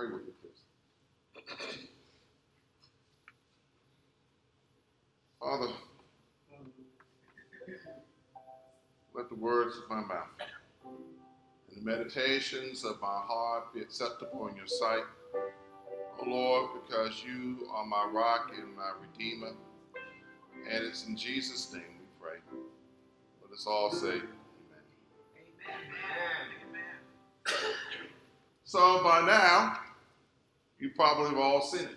Pray with me, please. Father, let the words of my mouth and the meditations of my heart be acceptable in your sight. O Lord, because you are my rock and my redeemer. And it's in Jesus' name we pray. Let us all say, amen. Amen. So by now, you probably have all seen it.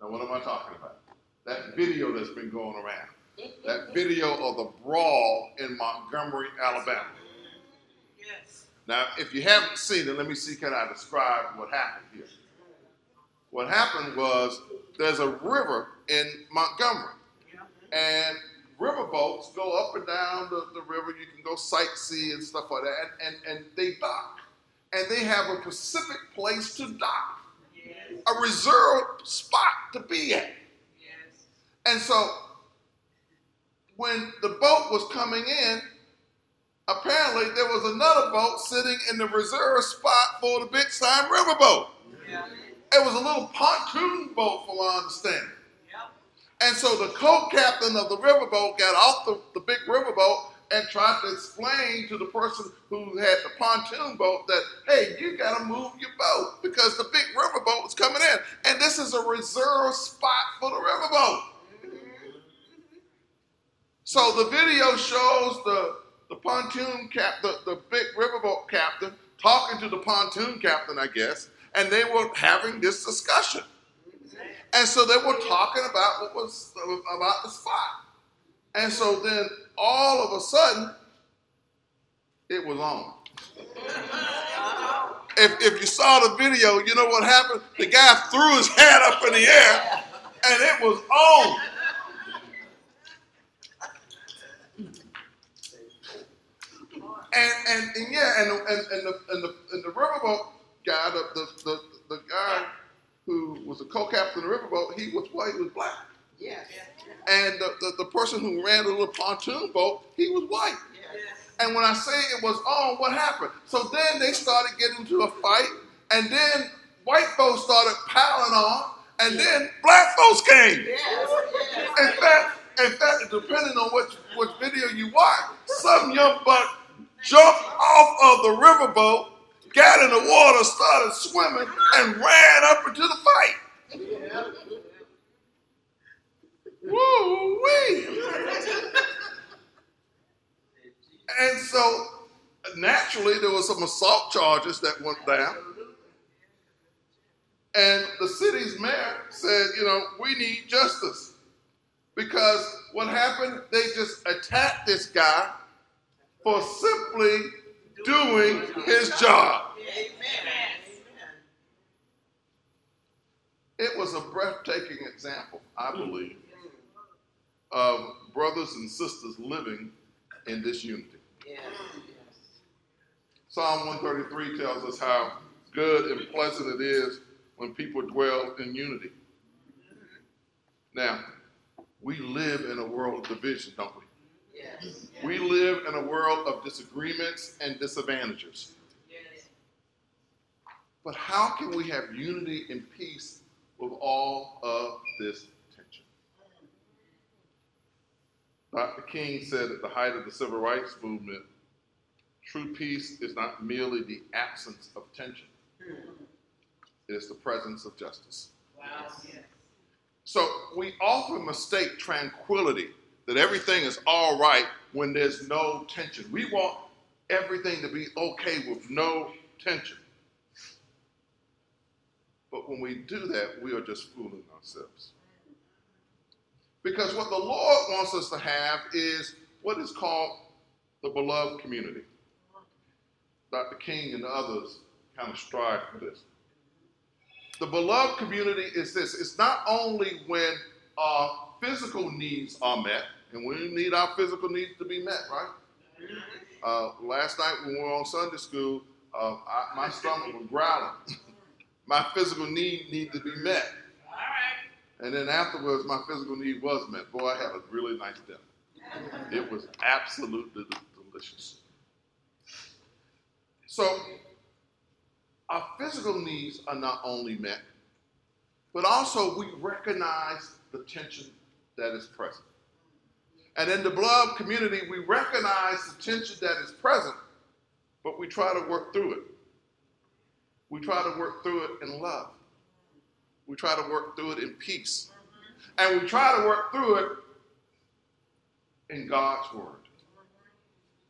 Now, what am I talking about? That video that's been going around. That video of the brawl in Montgomery, Alabama. Yes. Now, if you haven't seen it, let me see can I describe what happened here. What happened was there's a river in Montgomery, and riverboats go up and down the, the river. You can go sightsee and stuff like that, and, and, and they dock. And they have a specific place to dock. A reserved spot to be at. Yes. And so when the boat was coming in, apparently there was another boat sitting in the reserve spot for the Big Time Riverboat. Yeah. It was a little pontoon boat, from my understanding. Yep. And so the co-captain of the riverboat got off the, the big riverboat and tried to explain to the person who had the pontoon boat that, hey, you got to move your boat because the big river boat was coming in. And this is a reserved spot for the river boat. So the video shows the, the pontoon cap, the, the big riverboat captain talking to the pontoon captain, I guess, and they were having this discussion. And so they were talking about what was about the spot. And so then all of a sudden, it was on. If, if you saw the video, you know what happened? The guy threw his hat up in the air and it was on. And, and, and yeah, and, and, and, the, and, the, and the riverboat guy, the, the, the, the guy who was a co-captain of the riverboat, he was white, he was black. Yes. And the, the, the person who ran the little pontoon boat, he was white. Yes. And when I say it was on, what happened? So then they started getting into a fight, and then white folks started piling on, and then black folks came. Yes. In fact, in fact, depending on which, which video you watch, some young buck jumped off of the riverboat, got in the water, started swimming, and ran up into the fight. Woo wee! And so naturally, there was some assault charges that went down. And the city's mayor said, you know, we need justice. Because what happened, they just attacked this guy for simply doing his job. It was a breathtaking example, I believe, of brothers and sisters living in this unity. Yes. Psalm 133 tells us how good and pleasant it is when people dwell in unity. Now, we live in a world of division, don't we? Yes. We live in a world of disagreements and disadvantages. Yes. But how can we have unity and peace with all of this tension? Dr. King said at the height of the civil rights movement, true peace is not merely the absence of tension, it is the presence of justice. Wow. So we often mistake tranquility, that everything is all right when there's no tension. We want everything to be okay with no tension. But when we do that, we are just fooling ourselves. Because what the Lord wants us to have is what is called the beloved community. Dr. King and others kind of strive for this. The beloved community is this it's not only when our physical needs are met, and we need our physical needs to be met, right? Uh, last night when we were on Sunday school, uh, I, my stomach was growling. my physical need needed to be met. And then afterwards, my physical need was met. Boy, I had a really nice dinner. It was absolutely delicious. So, our physical needs are not only met, but also we recognize the tension that is present. And in the beloved community, we recognize the tension that is present, but we try to work through it. We try to work through it in love. We try to work through it in peace. And we try to work through it in God's Word.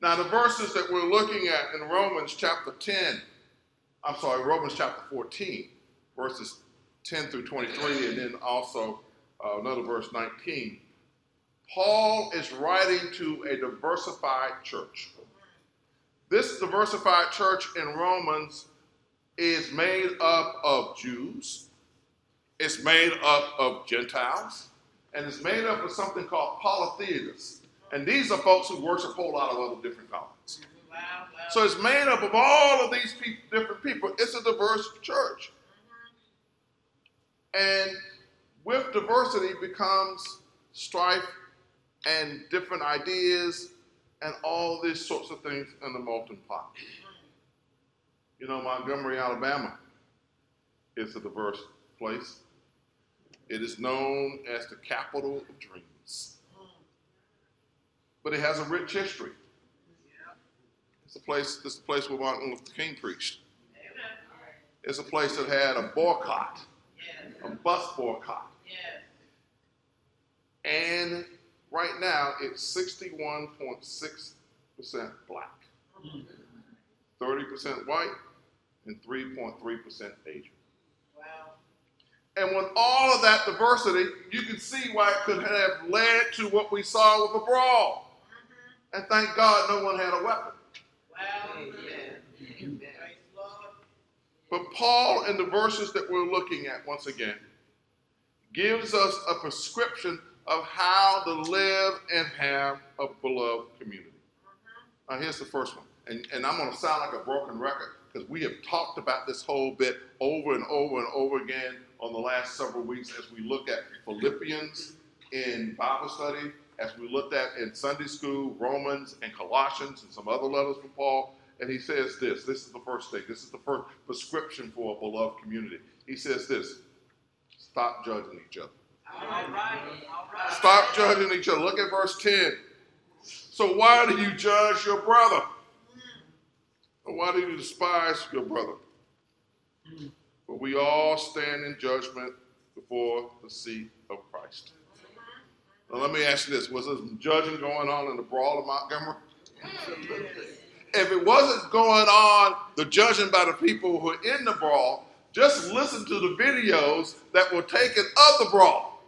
Now, the verses that we're looking at in Romans chapter 10, I'm sorry, Romans chapter 14, verses 10 through 23, and then also uh, another verse 19. Paul is writing to a diversified church. This diversified church in Romans is made up of Jews, it's made up of Gentiles, and it's made up of something called polytheists. And these are folks who worship a whole lot of other different gods. So it's made up of all of these different people. It's a diverse church. And with diversity becomes strife and different ideas and all these sorts of things in the molten pot. You know, Montgomery, Alabama is a diverse place. It is known as the capital of dreams. But it has a rich history. It's a place, is the place where Martin Luther King preached. It's a place that had a boycott, a bus boycott. And right now it's 61.6% black, 30% white, and 3.3% Asian. And with all of that diversity, you can see why it could have led to what we saw with the brawl. And thank God no one had a weapon. Amen. But Paul, in the verses that we're looking at once again, gives us a prescription of how to live and have a beloved community. Now, here's the first one. And, and I'm going to sound like a broken record because we have talked about this whole bit over and over and over again on the last several weeks as we look at Philippians in Bible study, as we looked at in Sunday school, Romans and Colossians and some other letters from Paul. And he says this this is the first thing, this is the first prescription for a beloved community. He says this stop judging each other. All right. All right. Stop judging each other. Look at verse 10. So why do you judge your brother? Or why do you despise your brother? For we all stand in judgment before the seat of Christ. Now let me ask you this: Was there some judging going on in the brawl of Montgomery? If it wasn't going on, the judging by the people who are in the brawl, just listen to the videos that were taken of the brawl.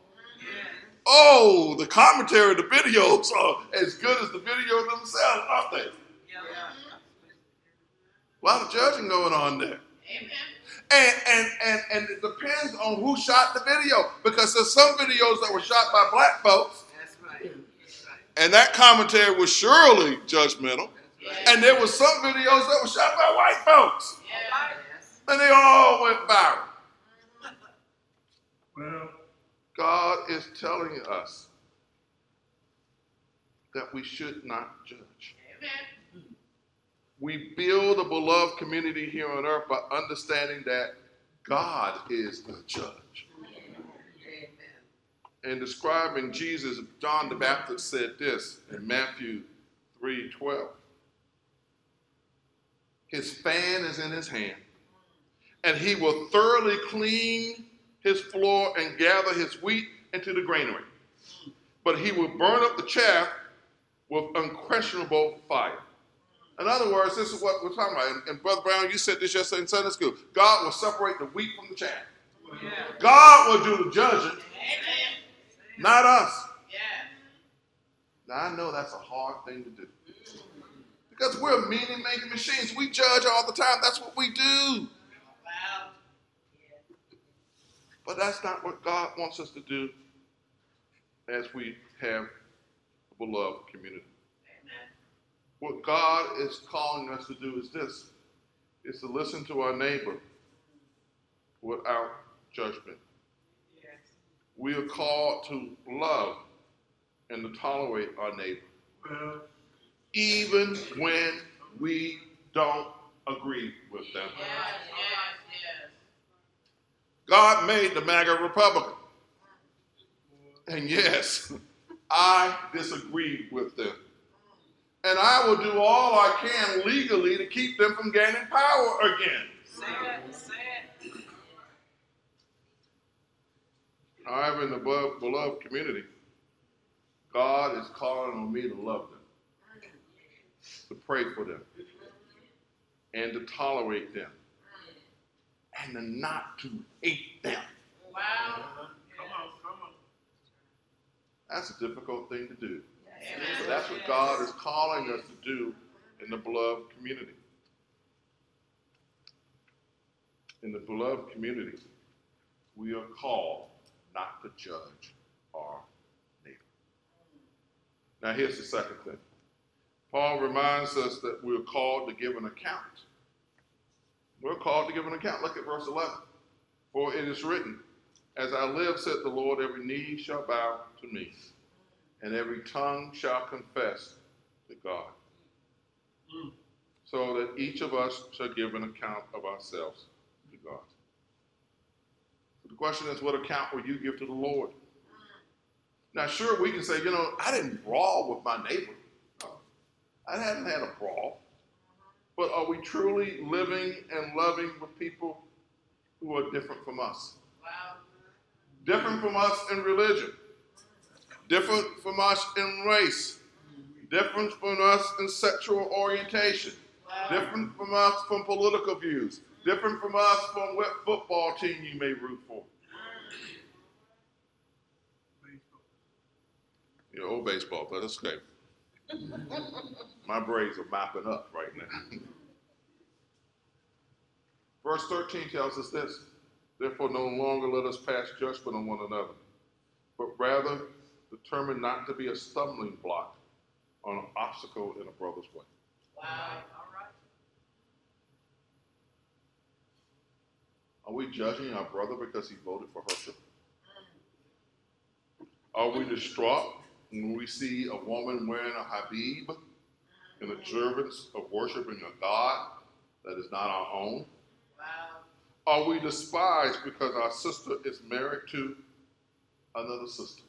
Oh, the commentary of the videos are as good as the videos themselves, aren't they? A lot of judging going on there. Amen. And, and, and, and it depends on who shot the video because there's some videos that were shot by black folks, That's right. That's right. and that commentary was surely judgmental. Yeah. And there were some videos that were shot by white folks, Yeah. Yes. and they all went viral. Well, God is telling us that we should not judge. Amen. We build a beloved community here on earth by understanding that God is the judge. Amen. In describing Jesus, John the Baptist said this in Matthew 3:12. His fan is in his hand, and he will thoroughly clean his floor and gather his wheat into the granary. But he will burn up the chaff with unquestionable fire. In other words, this is what we're talking about. And, and Brother Brown, you said this yesterday in Sunday school. God will separate the wheat from the chaff. Yeah. God will do the judging, Amen. not us. Yeah. Now I know that's a hard thing to do. Because we're meaning making machines. We judge all the time. That's what we do. Wow. But that's not what God wants us to do as we have a beloved community. What God is calling us to do is this is to listen to our neighbor without judgment. Yes. We are called to love and to tolerate our neighbor, well, even when we don't agree with them. Yeah. Yeah. God made the MAGA Republican. And yes, I disagree with them. And I will do all I can legally to keep them from gaining power again. Say it, say it. However, in the beloved, beloved community, God is calling on me to love them, to pray for them, and to tolerate them, and to not to hate them. Wow. Come on, come on. That's a difficult thing to do. But that's what God is calling us to do in the beloved community. In the beloved community, we are called not to judge our neighbor. Now, here's the second thing Paul reminds us that we're called to give an account. We're called to give an account. Look at verse 11. For it is written, As I live, said the Lord, every knee shall bow to me and every tongue shall confess to God. Mm. So that each of us shall give an account of ourselves to God. So the question is, what account will you give to the Lord? Now, sure, we can say, you know, I didn't brawl with my neighbor. No, I hadn't had a brawl. But are we truly living and loving with people who are different from us? Wow. Different from us in religion different from us in race, different from us in sexual orientation, different from us from political views, different from us from what football team you may root for. Baseball. You're old baseball, but that's okay. My Braves are mopping up right now. Verse 13 tells us this Therefore, no longer let us pass judgment on one another, but rather determine not to be a stumbling block or an obstacle in a brother's way. Wow. All right. Are we judging our brother because he voted for Herschel? Are we distraught when we see a woman wearing a habib in observance of worshiping a God that is not our own? Wow. Are we despised because our sister is married to another sister?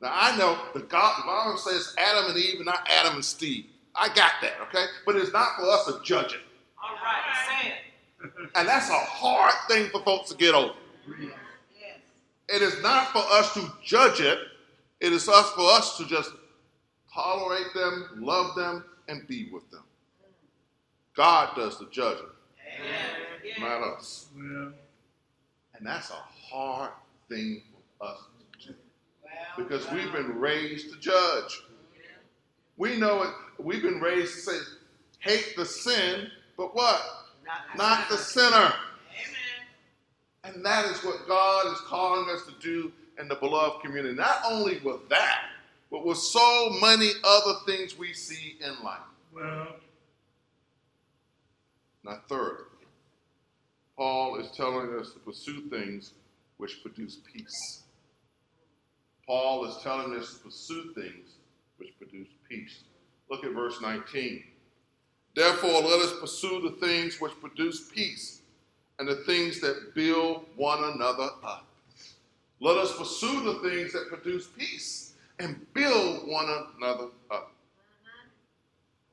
Now I know the God, the Bible says Adam and Eve, and not Adam and Steve. I got that, okay? But it's not for us to judge it. All right. Say it. And that's a hard thing for folks to get over. Yes. It is not for us to judge it. It is us for us to just tolerate them, love them, and be with them. God does the judging, Amen. Not us. Well, And that's a hard thing for us to do Wow. Because we've been raised to judge. We know it. We've been raised to say, hate the sin, but what? Not the sinner. Amen. And that is what God is calling us to do in the beloved community. Not only with that, but with so many other things we see in life. well, Now, third, Paul is telling us to pursue things which produce peace. Paul is telling us to pursue things which produce peace. Look at verse 19. Therefore, let us pursue the things which produce peace and the things that build one another up. Let us pursue the things that produce peace and build one another up.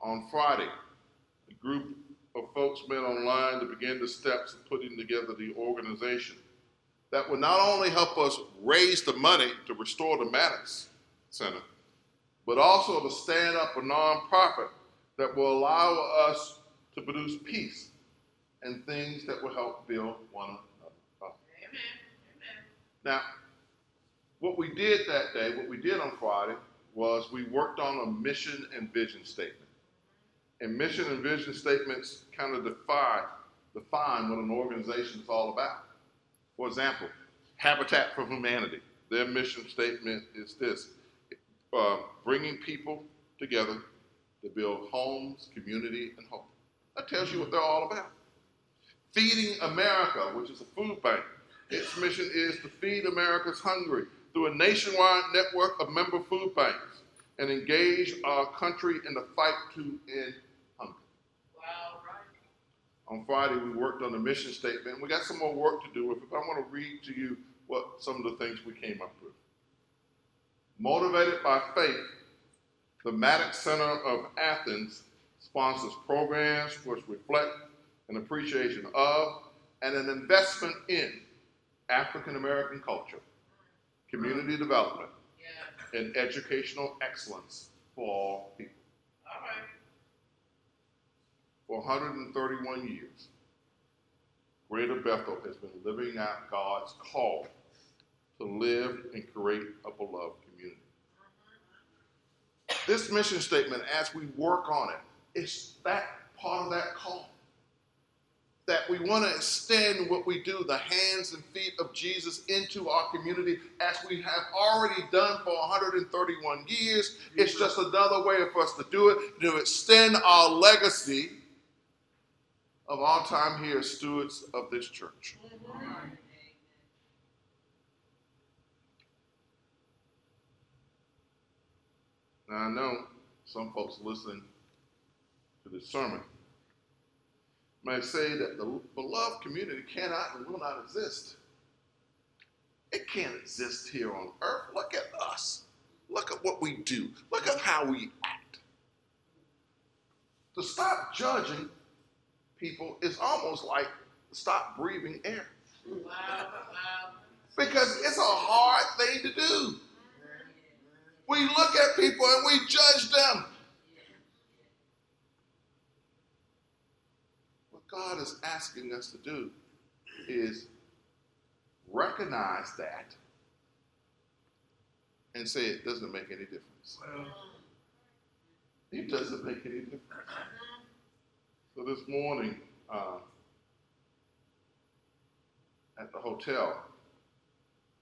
On Friday, a group of folks met online to begin the steps of putting together the organization that will not only help us raise the money to restore the Maddox Center, but also to stand up a nonprofit that will allow us to produce peace and things that will help build one another up. Amen. Amen. Now, what we did that day, what we did on Friday, was we worked on a mission and vision statement. And mission and vision statements kind of define, define what an organization is all about. For example, Habitat for Humanity, their mission statement is this uh, bringing people together to build homes, community, and hope. That tells you what they're all about. Feeding America, which is a food bank, its mission is to feed America's hungry through a nationwide network of member food banks and engage our country in the fight to end. On Friday, we worked on the mission statement. We got some more work to do with it, but I want to read to you what some of the things we came up with. Motivated by faith, the Maddox Center of Athens sponsors programs which reflect an appreciation of and an investment in African American culture, community development, and educational excellence for all people. For 131 years, Greater Bethel has been living out God's call to live and create a beloved community. This mission statement, as we work on it, is that part of that call. That we want to extend what we do, the hands and feet of Jesus, into our community as we have already done for 131 years. It's just another way for us to do it, to extend our legacy of all time here as stewards of this church. Now, I know some folks listening to this sermon may say that the beloved community cannot and will not exist. It can't exist here on earth. Look at us. Look at what we do. Look at how we act. To stop judging people is almost like stop breathing air Wow. Wow. because it's a hard thing to do. We look at people and we judge them. What God is asking us to do is recognize that and say it doesn't make any difference. It doesn't make any difference. So this morning, uh, at the hotel,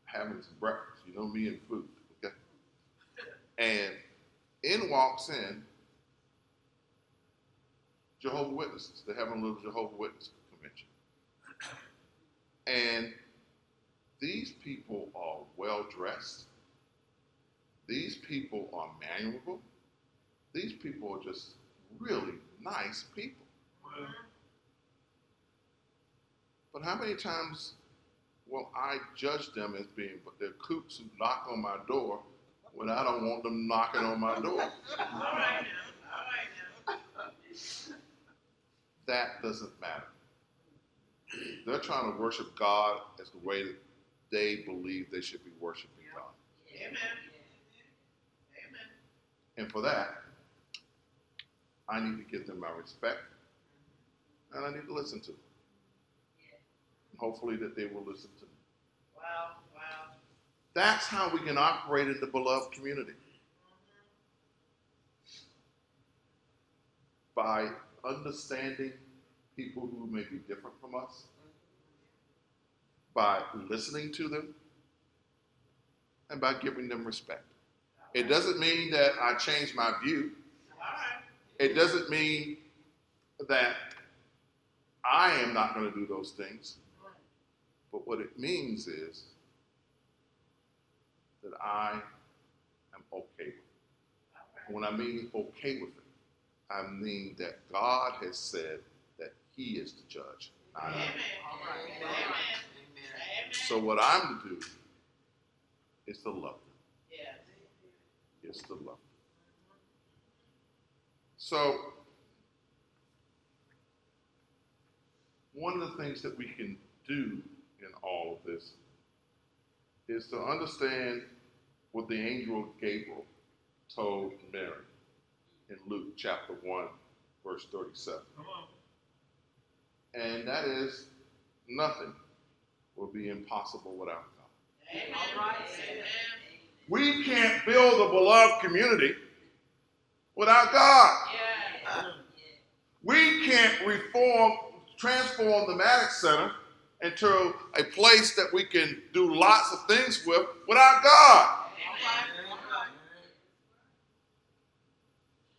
having some breakfast. You know me and food, okay? And in walks in Jehovah Witnesses. Having a little Jehovah Witness convention, and these people are well dressed. These people are mannerable. These people are just really nice people. But how many times will I judge them as being but they're coops who knock on my door when I don't want them knocking on my door? All right now. All right now. That doesn't matter. They're trying to worship God as the way that they believe they should be worshiping God. Amen. Amen. And for that, I need to give them my respect and I need to listen to them. And hopefully that they will listen to me. Wow. Wow. That's how we can operate in the beloved community. Mm-hmm. By understanding people who may be different from us, by listening to them, and by giving them respect. It doesn't mean that I change my view. It doesn't mean that I am not going to do those things. But what it means is that I am okay with it. When I mean okay with it, I mean that God has said that He is the judge. Amen. All right. Amen. Amen. So what I'm to do is to love them. Yes. Is to love them. So one of the things that we can do in all of this is to understand what the angel Gabriel told Mary in Luke chapter 1, verse 37. come on. And that is nothing will be impossible without God. Amen. All right. Amen. We can't build a beloved community without God. Yeah. We can't reform, transform the Maddox Center into a place that we can do lots of things with without God.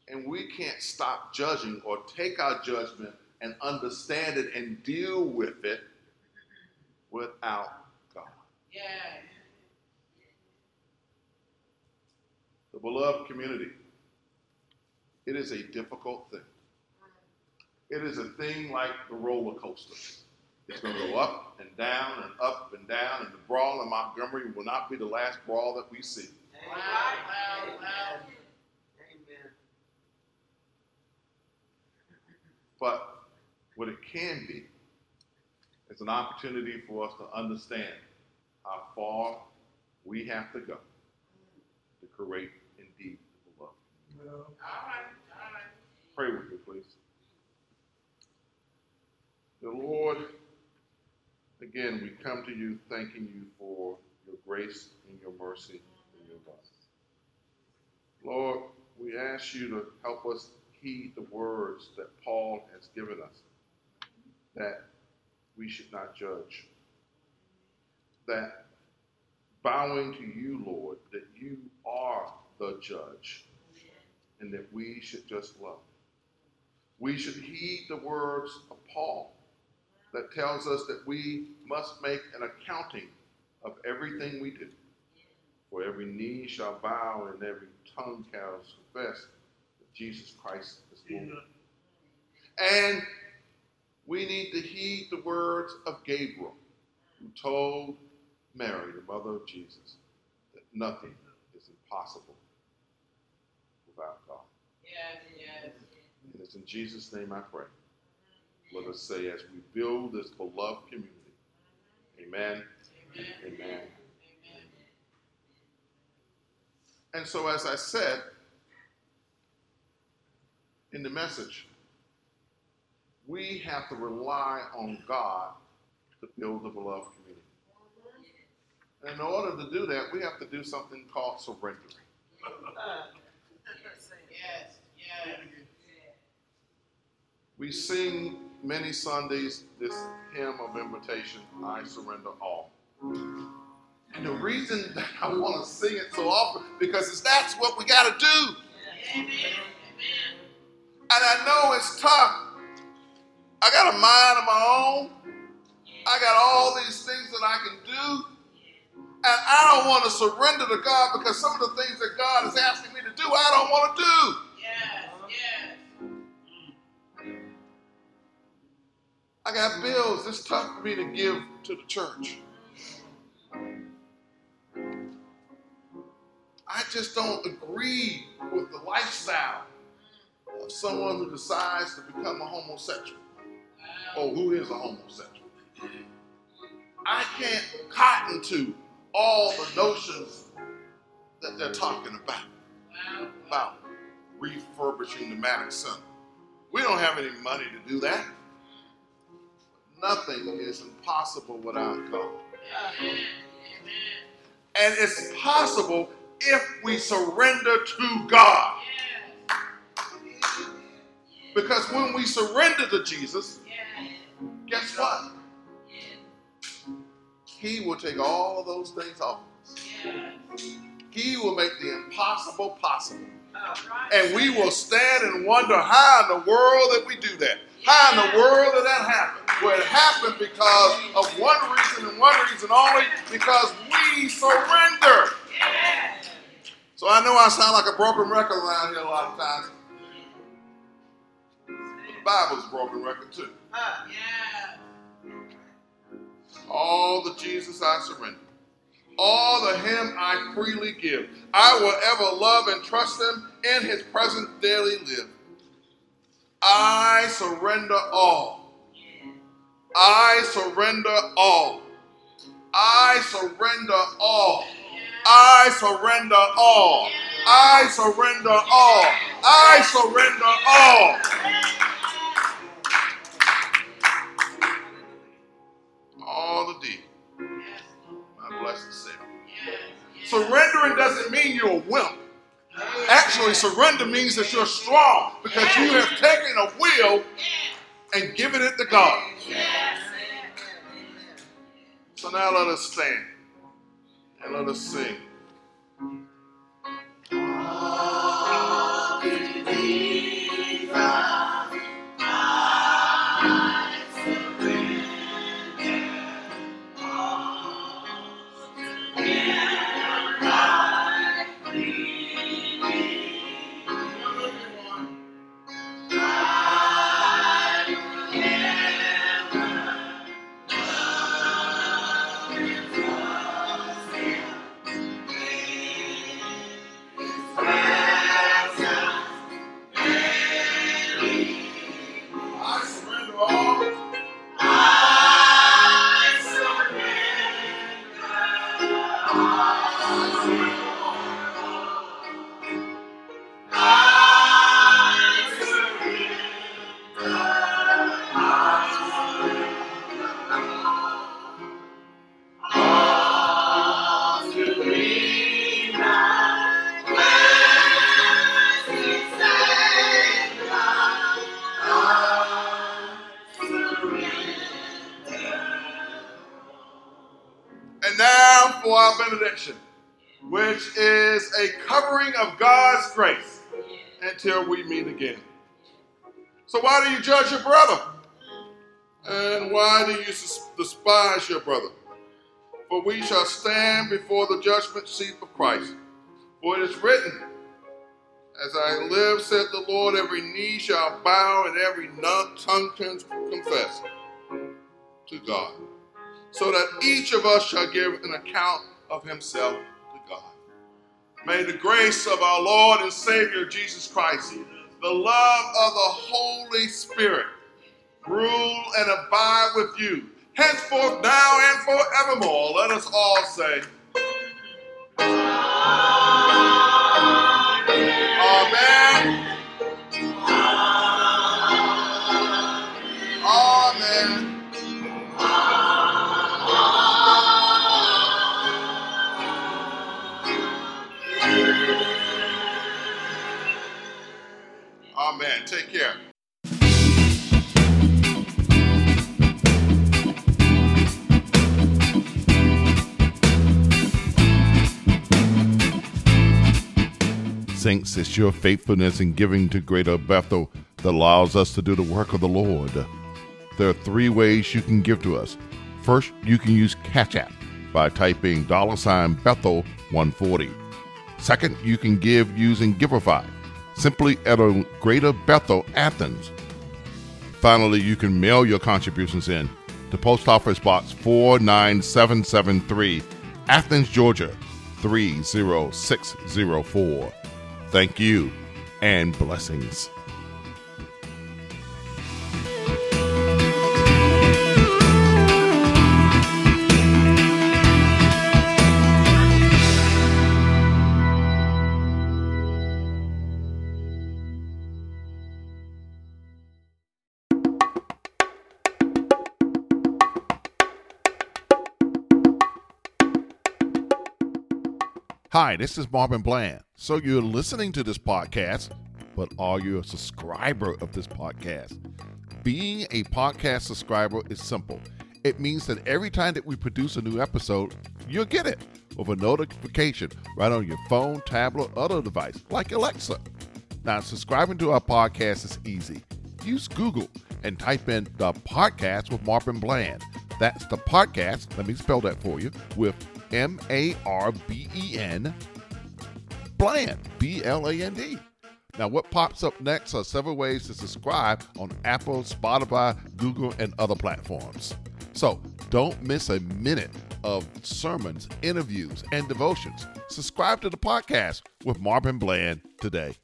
And we can't stop judging or take our judgment and understand it and deal with it without God. The beloved community, it is a difficult thing. It is a thing like the roller coaster. It's going to go up and down and up and down, and the brawl in Montgomery will not be the last brawl that we see. Wow, wow, wow. Amen. But what it can be is an opportunity for us to understand how far we have to go to create indeed the beloved. All right, all right. Pray with me, please. The Lord, again, we come to you thanking you for your grace and your mercy and your love. Lord, we ask you to help us heed the words that Paul has given us that we should not judge. That bowing to you, Lord, that you are the judge and that we should just love. We should heed the words of Paul that tells us that we must make an accounting of everything we do. For every knee shall bow and every tongue shall confess that Jesus Christ is Lord. And we need to heed the words of Gabriel, who told Mary, the mother of Jesus, that nothing is impossible without God. Yes, yes. And it's in Jesus' name I pray. Let us say, as we build this beloved community, Amen, Amen. Amen. Amen. And so, as I said in the message, we have to rely on God to build the beloved community. And in order to do that, we have to do something called surrendering. Yes, yes. We sing many Sundays this hymn of invitation, I surrender all. And the reason that I want to sing it so often because that's what we got to do. And I know it's tough. I got a mind of my own. I got all these things that I can do. And I don't want to surrender to God because some of the things that God is asking me to do, I don't want to do. I got bills. It's tough for me to give to the church. I just don't agree with the lifestyle of someone who decides to become a homosexual or who is a homosexual. I can't cotton to all the notions that they're talking about, about refurbishing the Maddox Center. We don't have any money to do that. Nothing is impossible without God. And it's possible if we surrender to God. Because when we surrender to Jesus, guess what? He will take all of those things off of us. He will make the impossible possible. And we will stand and wonder how in the world that we do that. How in the world did that happen? Well, it happened because of one reason and one reason only because we surrender. So I know I sound like a broken record around here a lot of times. But the Bible's a broken record too. All the Jesus I surrender. All the Him I freely give. I will ever love and trust Him in His present daily live. I surrender all. I surrender all. I surrender all. I surrender all. I surrender all. I surrender all. All the D. Yes. My blessed Savior. Surrendering doesn't mean you're a wimp. Actually, surrender means that you're strong because you have taken a will and given it to God. So now let us stand and let us sing. Why do you judge your brother? And why do you despise your brother? For we shall stand before the judgment seat of Christ. For it is written, As I live, said the Lord, every knee shall bow and every tongue confess to God. So that each of us shall give an account of himself to God. May the grace of our Lord and Savior Jesus Christ, the love of the Holy Spirit, rule and abide with you, henceforth, now, and forevermore. Let us all say, Saints, it's your faithfulness in giving to Greater Bethel that allows us to do the work of the Lord. There are three ways you can give to us. First, you can use Cash App by typing dollar sign Bethel 140. Second, you can give using Givelify, simply at a Greater Bethel Athens. Finally, you can mail your contributions in to Post Office Box 49773, Athens, Georgia 30604. Thank you and blessings. Hi, this is Marben Bland. So you're listening to this podcast, but are you a subscriber of this podcast? Being a podcast subscriber is simple. It means that every time that we produce a new episode, you'll get it with a notification right on your phone, tablet, or other device, like Alexa. Now, subscribing to our podcast is easy. Use Google and type in the podcast with Marben Bland. That's the podcast, let me spell that for you, with M A R B E N, Bland, B L A N D. Now, what pops up next are several ways to subscribe on Apple, Spotify, Google, and other platforms. So, don't miss a minute of sermons, interviews, and devotions. Subscribe to the podcast with Marben Bland today.